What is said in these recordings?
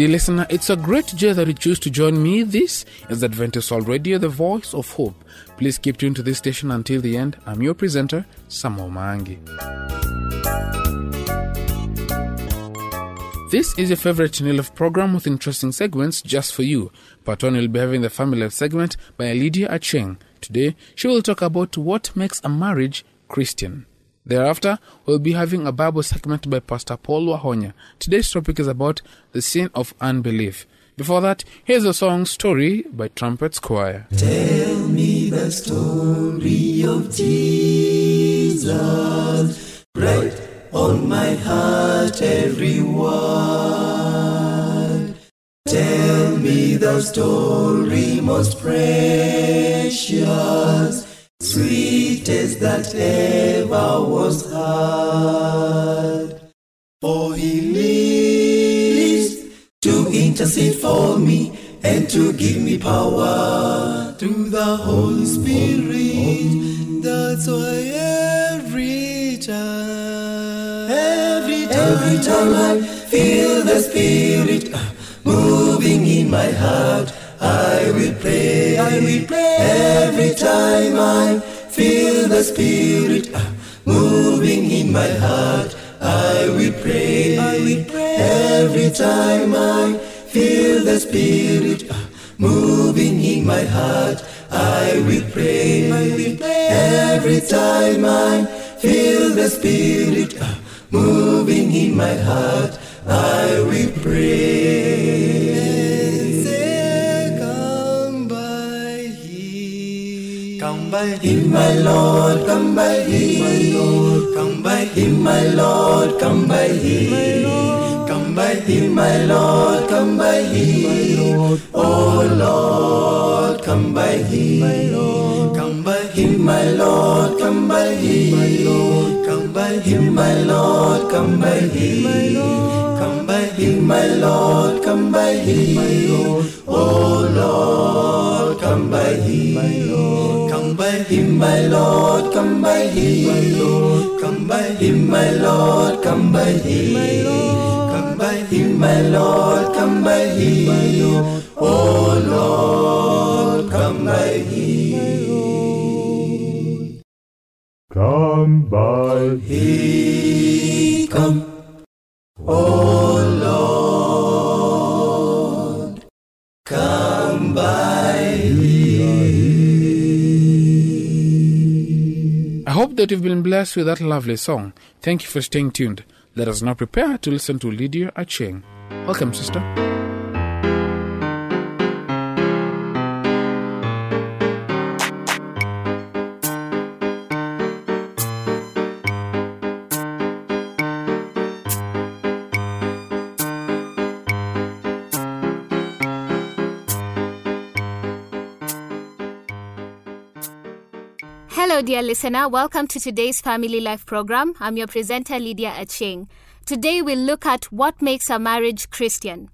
Dear listener, it's a great joy that you choose to join me. This is Adventist World Radio, the voice of hope. Please keep tuned to this station until the end. I'm your presenter, Samo Mangi. This is your favorite New Life program with interesting segments just for you. Part one will be having the Family Life segment by Lydia Acheng. Today, she will talk about what makes a marriage Christian. Thereafter, we'll be having a Bible segment by Pastor Paul Wahonya. Today's topic is about the sin of unbelief. Before that, here's a song story by Trumpets Choir. Tell me the story of Jesus. Write on my heart every word. Tell me the story most precious sweetest that ever was heard. For he lives to intercede for me and to give me power through the Holy Spirit. That's why every time, every time, every time I feel the Spirit moving in my heart. I will pray, I will pray every time I feel the Spirit uh, moving in my heart. I will pray, I will pray every time I feel the Spirit uh, moving in my heart. I will pray, I will pray every time I feel the Spirit uh, moving in my heart. I will pray. By him, my Lord, come by him, my Lord, come by him, my Lord, come by him, oh come by him, my Lord, come by him, oh Lord, come by him, come by him, my Lord, come by him, come by him, my Lord, come by him, come by him, my Lord, come by him, my Lord, oh Lord, come by him, my Lord, him, my Lord, come by him, my Lord, come by him, my Lord, come by him, my Lord, come by him, my Lord, come by him, my Lord, oh Lord, come by him. Come by He come, that you've been blessed with that lovely song. Thank you for staying tuned. Let us now prepare to listen to Lydia Acheng. Welcome, sister. Dear listener. Welcome to today's Family Life program. I'm your presenter, Lydia Acheng. Today, we'll look at what makes a marriage Christian.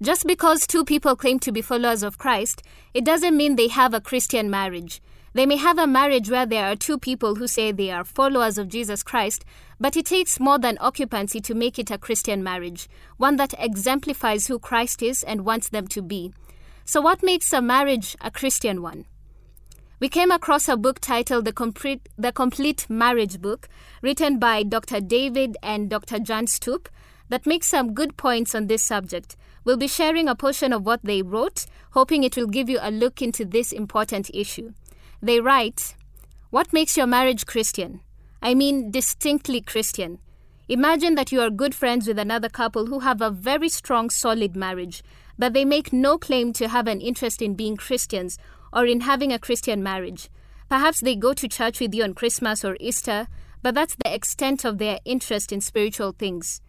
Just because two people claim to be followers of Christ, it doesn't mean they have a Christian marriage. They may have a marriage where there are two people who say they are followers of Jesus Christ, but it takes more than occupancy to make it a Christian marriage, one that exemplifies who Christ is and wants them to be. So, what makes a marriage a Christian one? We came across a book titled The Complete, the Complete Marriage Book, written by Dr. David and Dr. Jan Stoop, that makes some good points on this subject. We'll be sharing a portion of what they wrote, hoping it will give you a look into this important issue. They write What makes your marriage Christian? I mean, distinctly Christian. Imagine that you are good friends with another couple who have a very strong, solid marriage, but they make no claim to have an interest in being Christians or in having a Christian marriage. Perhaps they go to church with you on Christmas or Easter, but that's the extent of their interest in spiritual things.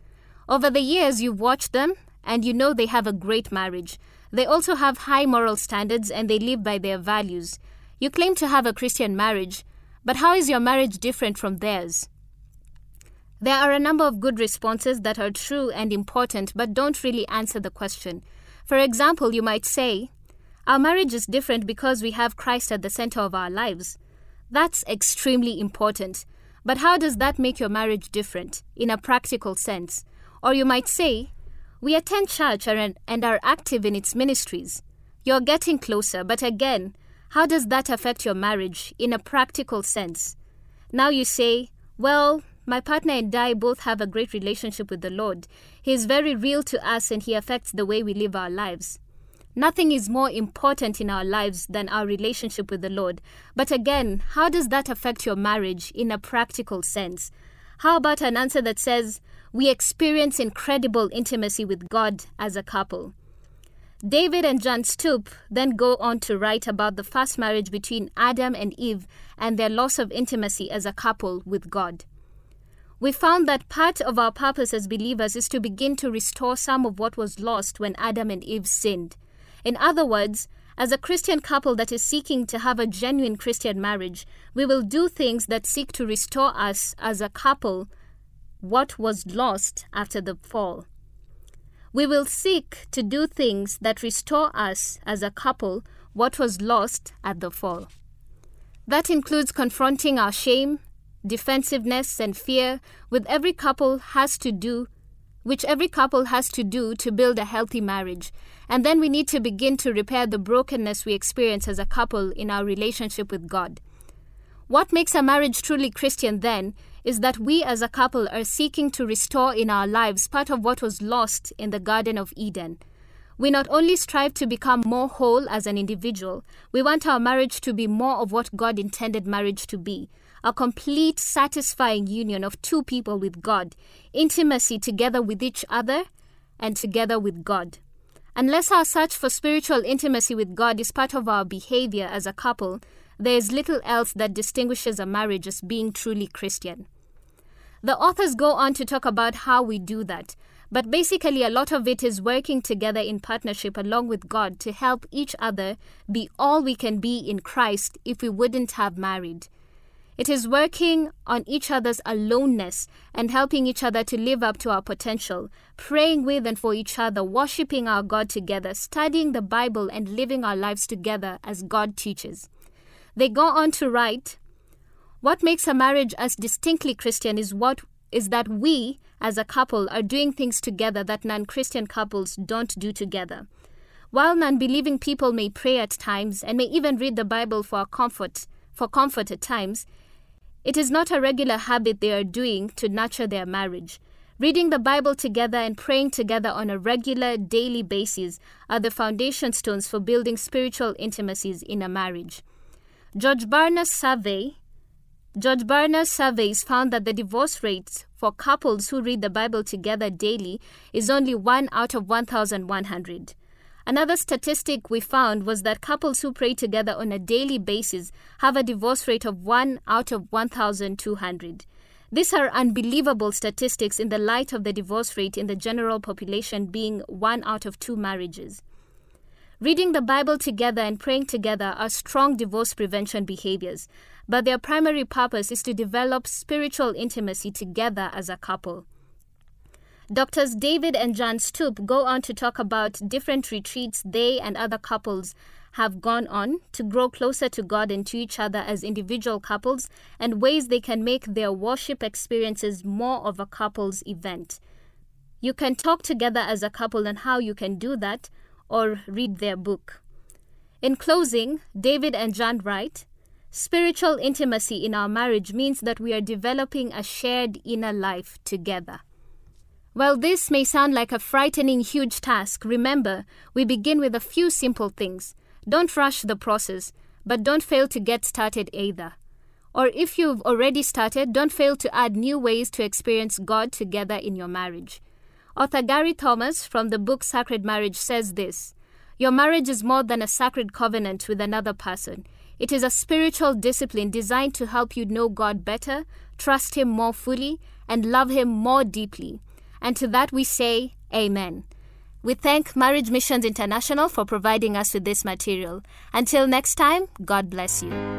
Over the years, you've watched them, and you know they have a great marriage. They also have high moral standards and they live by their values. You claim to have a Christian marriage, but how is your marriage different from theirs? There are a number of good responses that are true and important but don't really answer the question. For example, you might say, Our marriage is different because we have Christ at the center of our lives. That's extremely important. But how does that make your marriage different, in a practical sense? Or you might say, We attend church and are active in its ministries. You're getting closer, but again, how does that affect your marriage in a practical sense? Now you say, well, my partner and I both have a great relationship with the Lord. He is very real to us and He affects the way we live our lives. Nothing is more important in our lives than our relationship with the Lord. But again, how does that affect your marriage in a practical sense? How about an answer that says, We experience incredible intimacy with God as a couple? David and Jan Stoop then go on to write about the first marriage between Adam and Eve and their loss of intimacy as a couple with God we found that part of our purpose as believers is to begin to restore some of what was lost when Adam and Eve sinned. In other words, as a Christian couple that is seeking to have a genuine Christian marriage, we will do things that seek to restore us as a couple what was lost after the fall. We will seek to do things that restore us as a couple what was lost at the fall. That includes confronting our shame, defensiveness, and fear, with every couple has to do, which every couple has to do to build a healthy marriage. And then we need to begin to repair the brokenness we experience as a couple in our relationship with God. What makes a marriage truly Christian then is that we as a couple are seeking to restore in our lives part of what was lost in the Garden of Eden. We not only strive to become more whole as an individual, we want our marriage to be more of what God intended marriage to be a complete, satisfying union of two people with God, intimacy together with each other and together with God. Unless our search for spiritual intimacy with God is part of our behavior as a couple, there is little else that distinguishes a marriage as being truly Christian. The authors go on to talk about how we do that, but basically, a lot of it is working together in partnership along with God to help each other be all we can be in Christ if we wouldn't have married. It is working on each other's aloneness and helping each other to live up to our potential, praying with and for each other, worshiping our God together, studying the Bible, and living our lives together as God teaches. They go on to write, What makes a marriage as distinctly Christian is what is that we, as a couple, are doing things together that non Christian couples don't do together. While non believing people may pray at times and may even read the Bible for comfort, for comfort at times, it is not a regular habit they are doing to nurture their marriage. Reading the Bible together and praying together on a regular, daily basis are the foundation stones for building spiritual intimacies in a marriage. George Barna's survey George Barna's surveys found that the divorce rates for couples who read the Bible together daily is only 1 out of 1,100. Another statistic we found was that couples who pray together on a daily basis have a divorce rate of 1 out of 1,200. These are unbelievable statistics in the light of the divorce rate in the general population being 1 out of 2 marriages. Reading the Bible together and praying together are strong divorce prevention behaviors, but their primary purpose is to develop spiritual intimacy together as a couple. Doctors David and Jan Stoop go on to talk about different retreats they and other couples have gone on to grow closer to God and to each other as individual couples and ways they can make their worship experiences more of a couple's event. You can talk together as a couple on how you can do that or read their book. In closing, David and Jan write Spiritual intimacy in our marriage means that we are developing a shared inner life together. While this may sound like a frightening huge task, remember, we begin with a few simple things. Don't rush the process, but don't fail to get started either. Or if you've already started, don't fail to add new ways to experience God together in your marriage. Author Gary Thomas from the book Sacred Marriage says this Your marriage is more than a sacred covenant with another person. It is a spiritual discipline designed to help you know God better, trust Him more fully, and love Him more deeply. And to that we say, Amen. We thank Marriage Missions International for providing us with this material. Until next time, God bless you.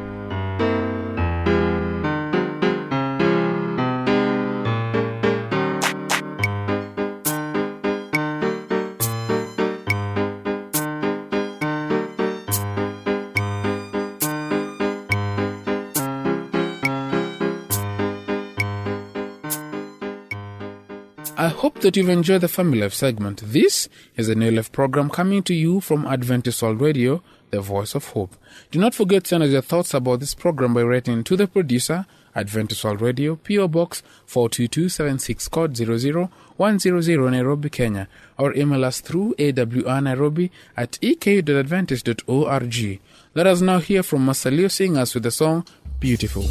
I hope that you've enjoyed the Family Life segment. This is a new life program coming to you from Adventist World Radio, the voice of hope. Do not forget to send us your thoughts about this program by writing to the producer, Adventist World Radio, PO Box 42276 code 00100 Nairobi, Kenya, or email us through awnairobi at eku.adventist.org. Let us now hear from Masalio Singers with the song Beautiful.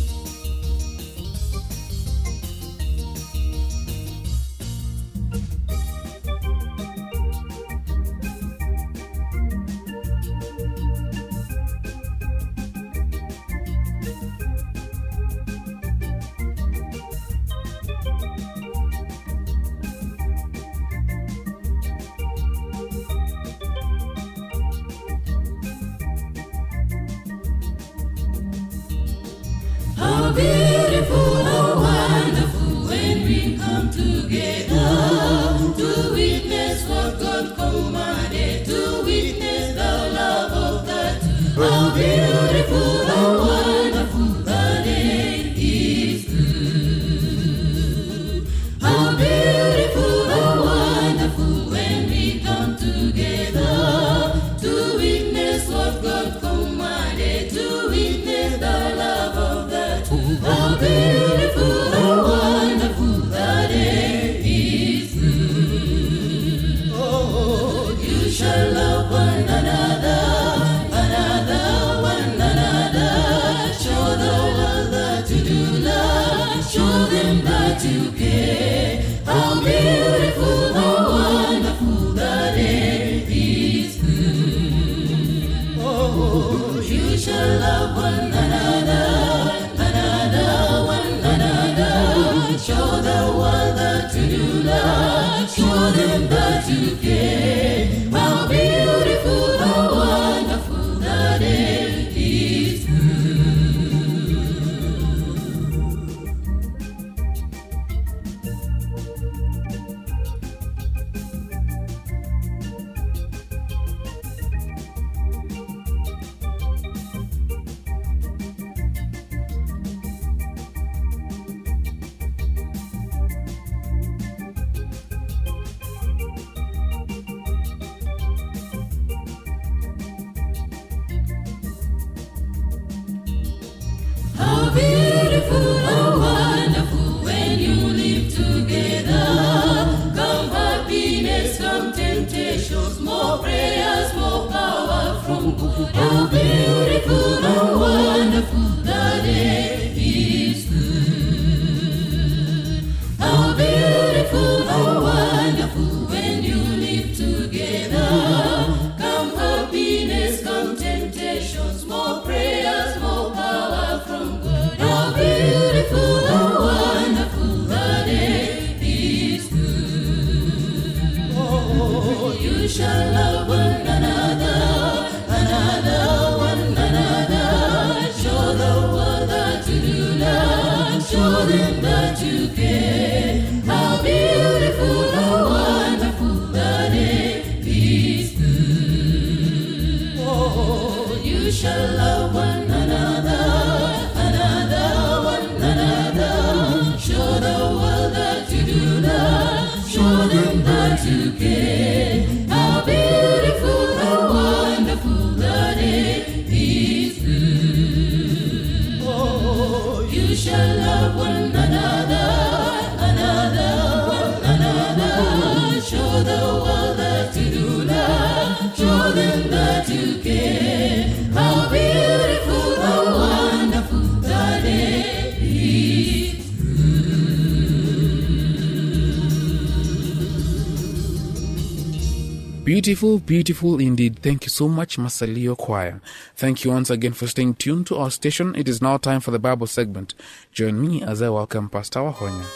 Beautiful, beautiful indeed. Thank you so much, Masalio Choir. Thank you once again for staying tuned to our station. It is now time for the Bible segment. Join me as I welcome Pastor Wahonya.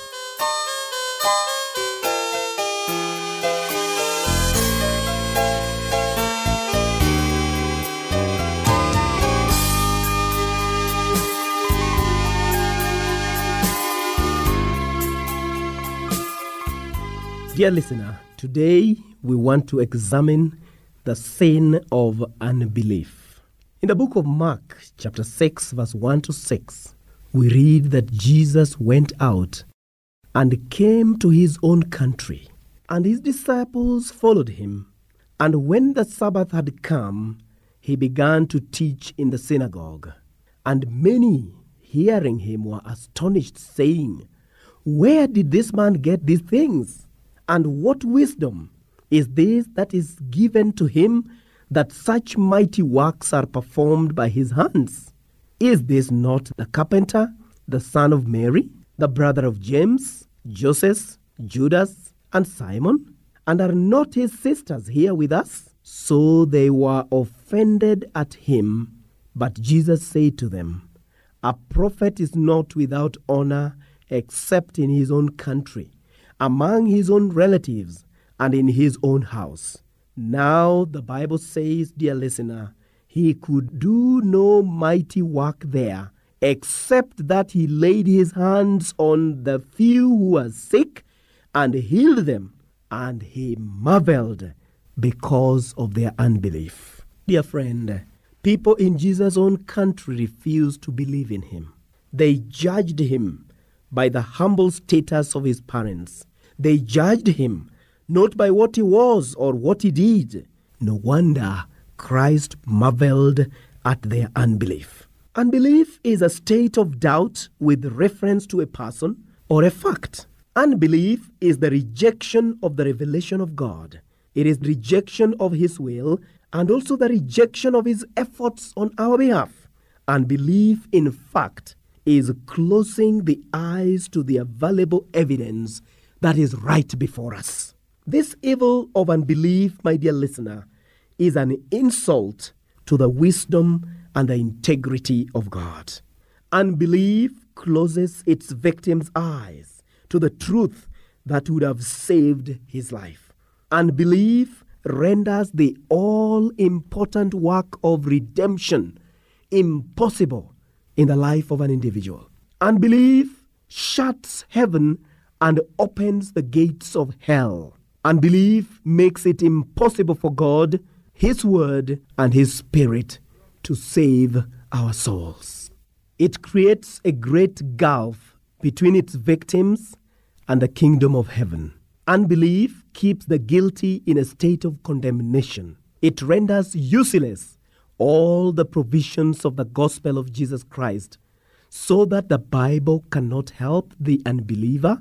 Dear listener, today we want to examine the sin of unbelief. In the book of Mark, chapter 6, verse 1 to 6, we read that Jesus went out and came to his own country, and his disciples followed him. And when the Sabbath had come, he began to teach in the synagogue. And many, hearing him, were astonished, saying, Where did this man get these things? And what wisdom is this that is given to him that such mighty works are performed by his hands? Is this not the carpenter, the son of Mary, the brother of James, Joseph, Judas, and Simon? And are not his sisters here with us? So they were offended at him. But Jesus said to them, A prophet is not without honor except in his own country, among his own relatives, and in his own house. Now, the Bible says, dear listener, he could do no mighty work there, except that he laid his hands on the few who were sick and healed them, and he marveled because of their unbelief. Dear friend, people in Jesus' own country refused to believe in him. They judged him by the humble status of his parents. They judged him not by what he was or what he did. No wonder Christ marveled at their unbelief. Unbelief is a state of doubt with reference to a person or a fact. Unbelief is the rejection of the revelation of God. It is rejection of His will and also the rejection of His efforts on our behalf. Unbelief, in fact, is closing the eyes to the available evidence that is right before us. This evil of unbelief, my dear listener, is an insult to the wisdom and the integrity of God. Unbelief closes its victim's eyes to the truth that would have saved his life. Unbelief renders the all important work of redemption impossible in the life of an individual. Unbelief shuts heaven and opens the gates of hell. Unbelief makes it impossible for God, His Word, and His Spirit to save our souls. It creates a great gulf between its victims and the kingdom of heaven. Unbelief keeps the guilty in a state of condemnation. It renders useless all the provisions of the gospel of Jesus Christ, so that the Bible cannot help the unbeliever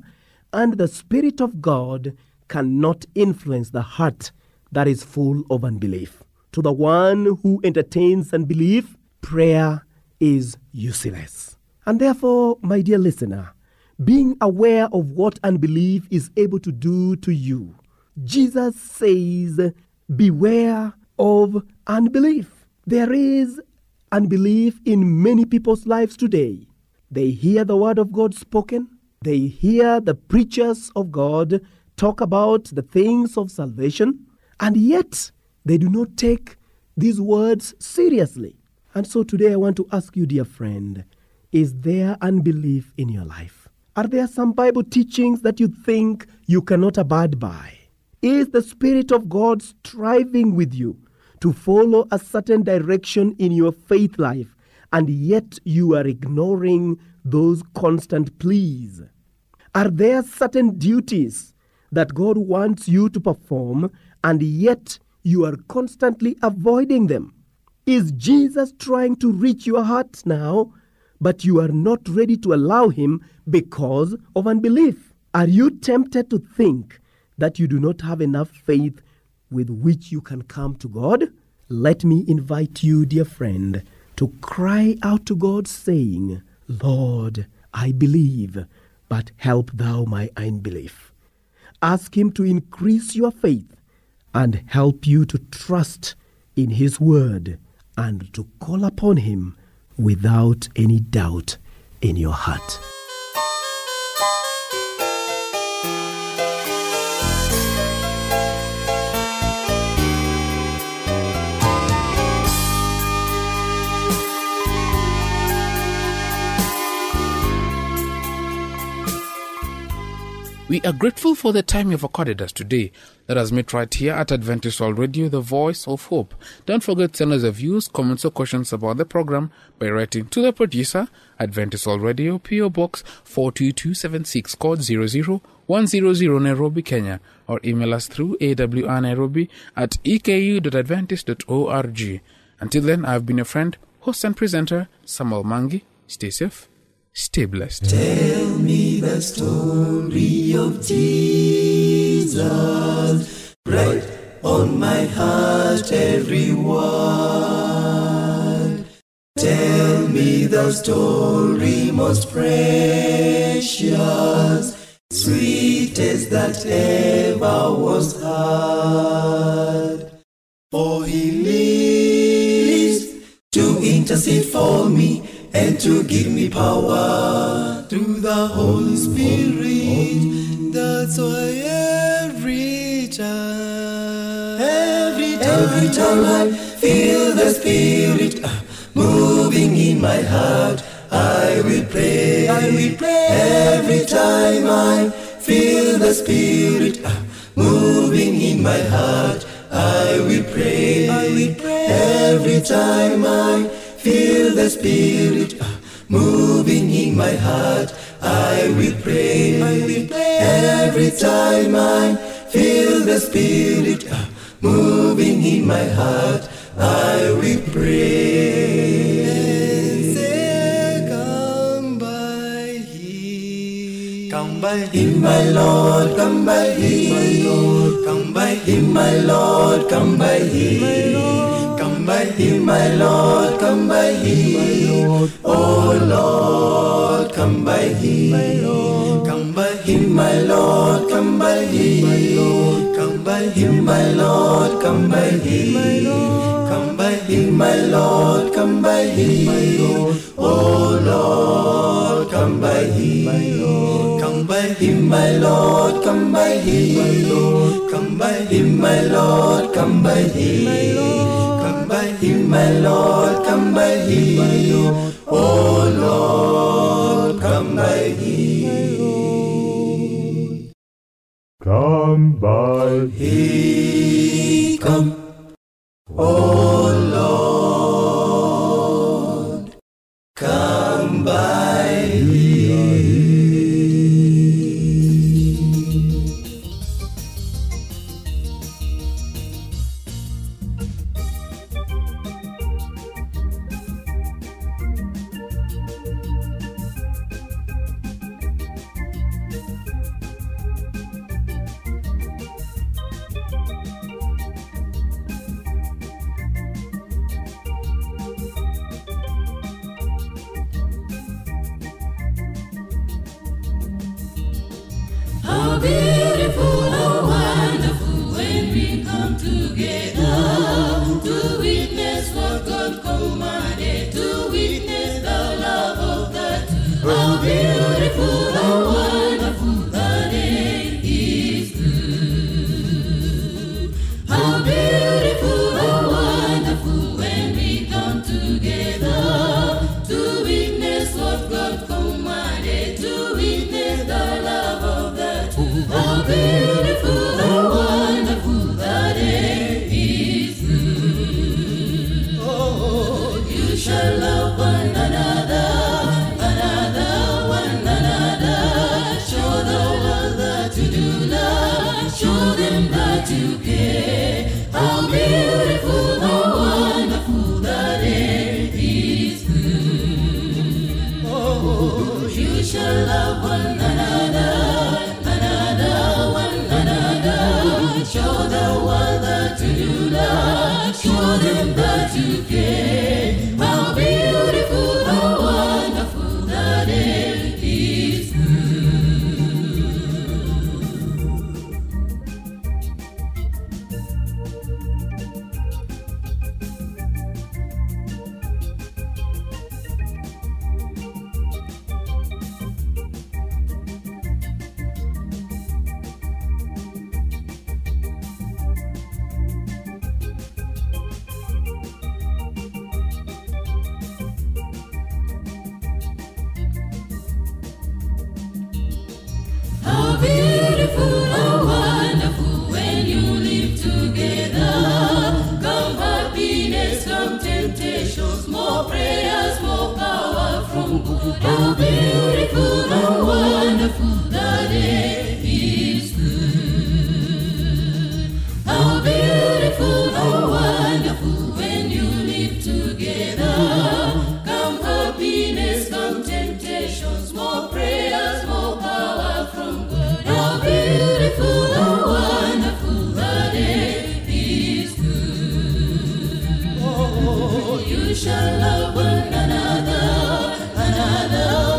and the Spirit of God cannot influence the heart that is full of unbelief. To the one who entertains unbelief, prayer is useless. And therefore, my dear listener, being aware of what unbelief is able to do to you, Jesus says, Beware of unbelief. There is unbelief in many people's lives today. They hear the word of God spoken, they hear the preachers of God talk about the things of salvation, and yet they do not take these words seriously. And so today I want to ask you, dear friend, is there unbelief in your life? Are there some Bible teachings that you think you cannot abide by? Is the Spirit of God striving with you to follow a certain direction in your faith life, and yet you are ignoring those constant pleas? Are there certain duties that God wants you to perform, and yet you are constantly avoiding them? Is Jesus trying to reach your heart now, but you are not ready to allow him because of unbelief? Are you tempted to think that you do not have enough faith with which you can come to God? Let me invite you, dear friend, to cry out to God, saying, Lord, I believe, but help thou my unbelief. Ask Him to increase your faith and help you to trust in His word and to call upon Him without any doubt in your heart. We are grateful for the time you've accorded us today. Let us meet right here at Adventist World Radio, the voice of hope. Don't forget to send us your views, comments, or questions about the program by writing to the producer, Adventist World Radio, PO Box 42276, code 00100 Nairobi, Kenya, or email us through awnairobi at eku.adventist.org. Until then, I've been your friend, host, and presenter, Samuel Mangi. Stay safe, stay blessed. Tell me the story of Jesus. Write on my heart every word. Tell me the story most precious, sweetest that ever was heard. For he lives to intercede for me and to give me power through the Holy Spirit. That's why every time, every time, every time I feel the Spirit uh, moving in my heart, I will pray. I will pray. Every time I feel the Spirit uh, moving in my heart, I will pray. I will pray. Every time I feel the Spirit uh, moving in my heart, I will pray. I will pray. Every time I feel the Spirit uh, moving in my heart, I will pray. Say, come by here. Come by him, my Lord, come by him, my Lord, come by him, my Lord, come by him, come by him, my Lord, come by him, oh Lord, come by him, come by him, my Lord, come by him, come by him, my Lord, come by him, come by him, my Lord, come by him, oh Lord, come by him, come by him, my Lord, come by him, come by him, my Lord, come by him, my Lord, come by him, oh Lord, come by him. Come by He come, oh together You shall love another, another.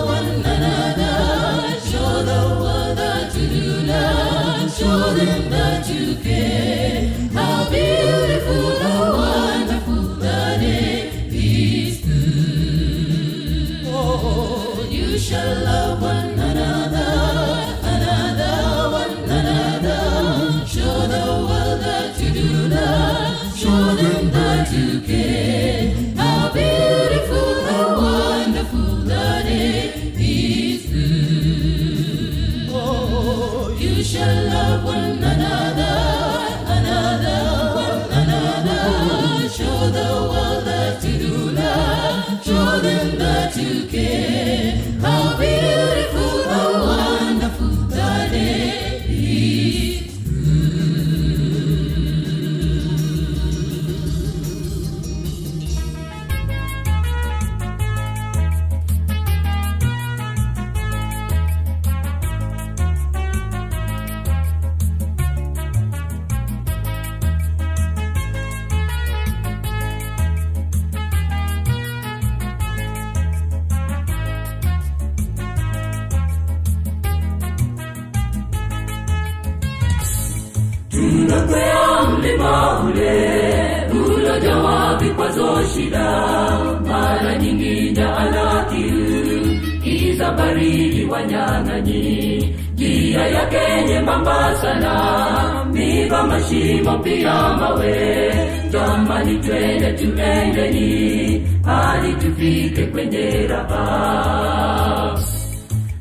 Kwenye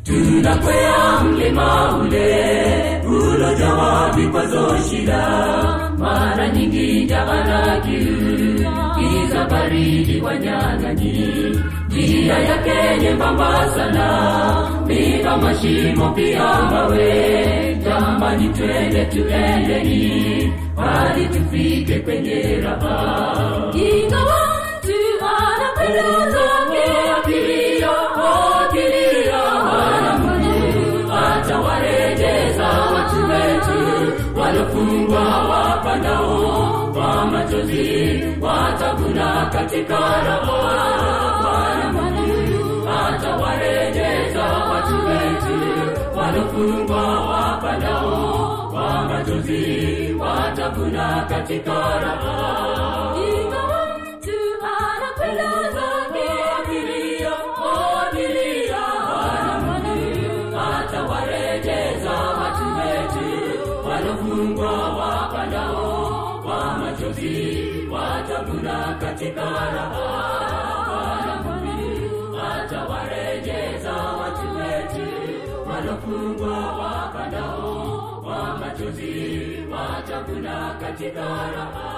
tunakwea mlima ule ulojawa vikwazo shida. Mara nyingi njaa kiu kiza baridi wanyang'anyi njia yake nyembamba sana miba mashimo pia mawe. Jamani twende tuendeni hadi tufike kwenye raha ingawa mtu anakwenda wetu walofungwa wapandao kwa machozi watavuna katika raha Bwana Mungu atawarejeza watu wetu walofungwa wapandao kwa machozi watavuna katika raha walofungwa wapandao kwa machozi watavuna katika raha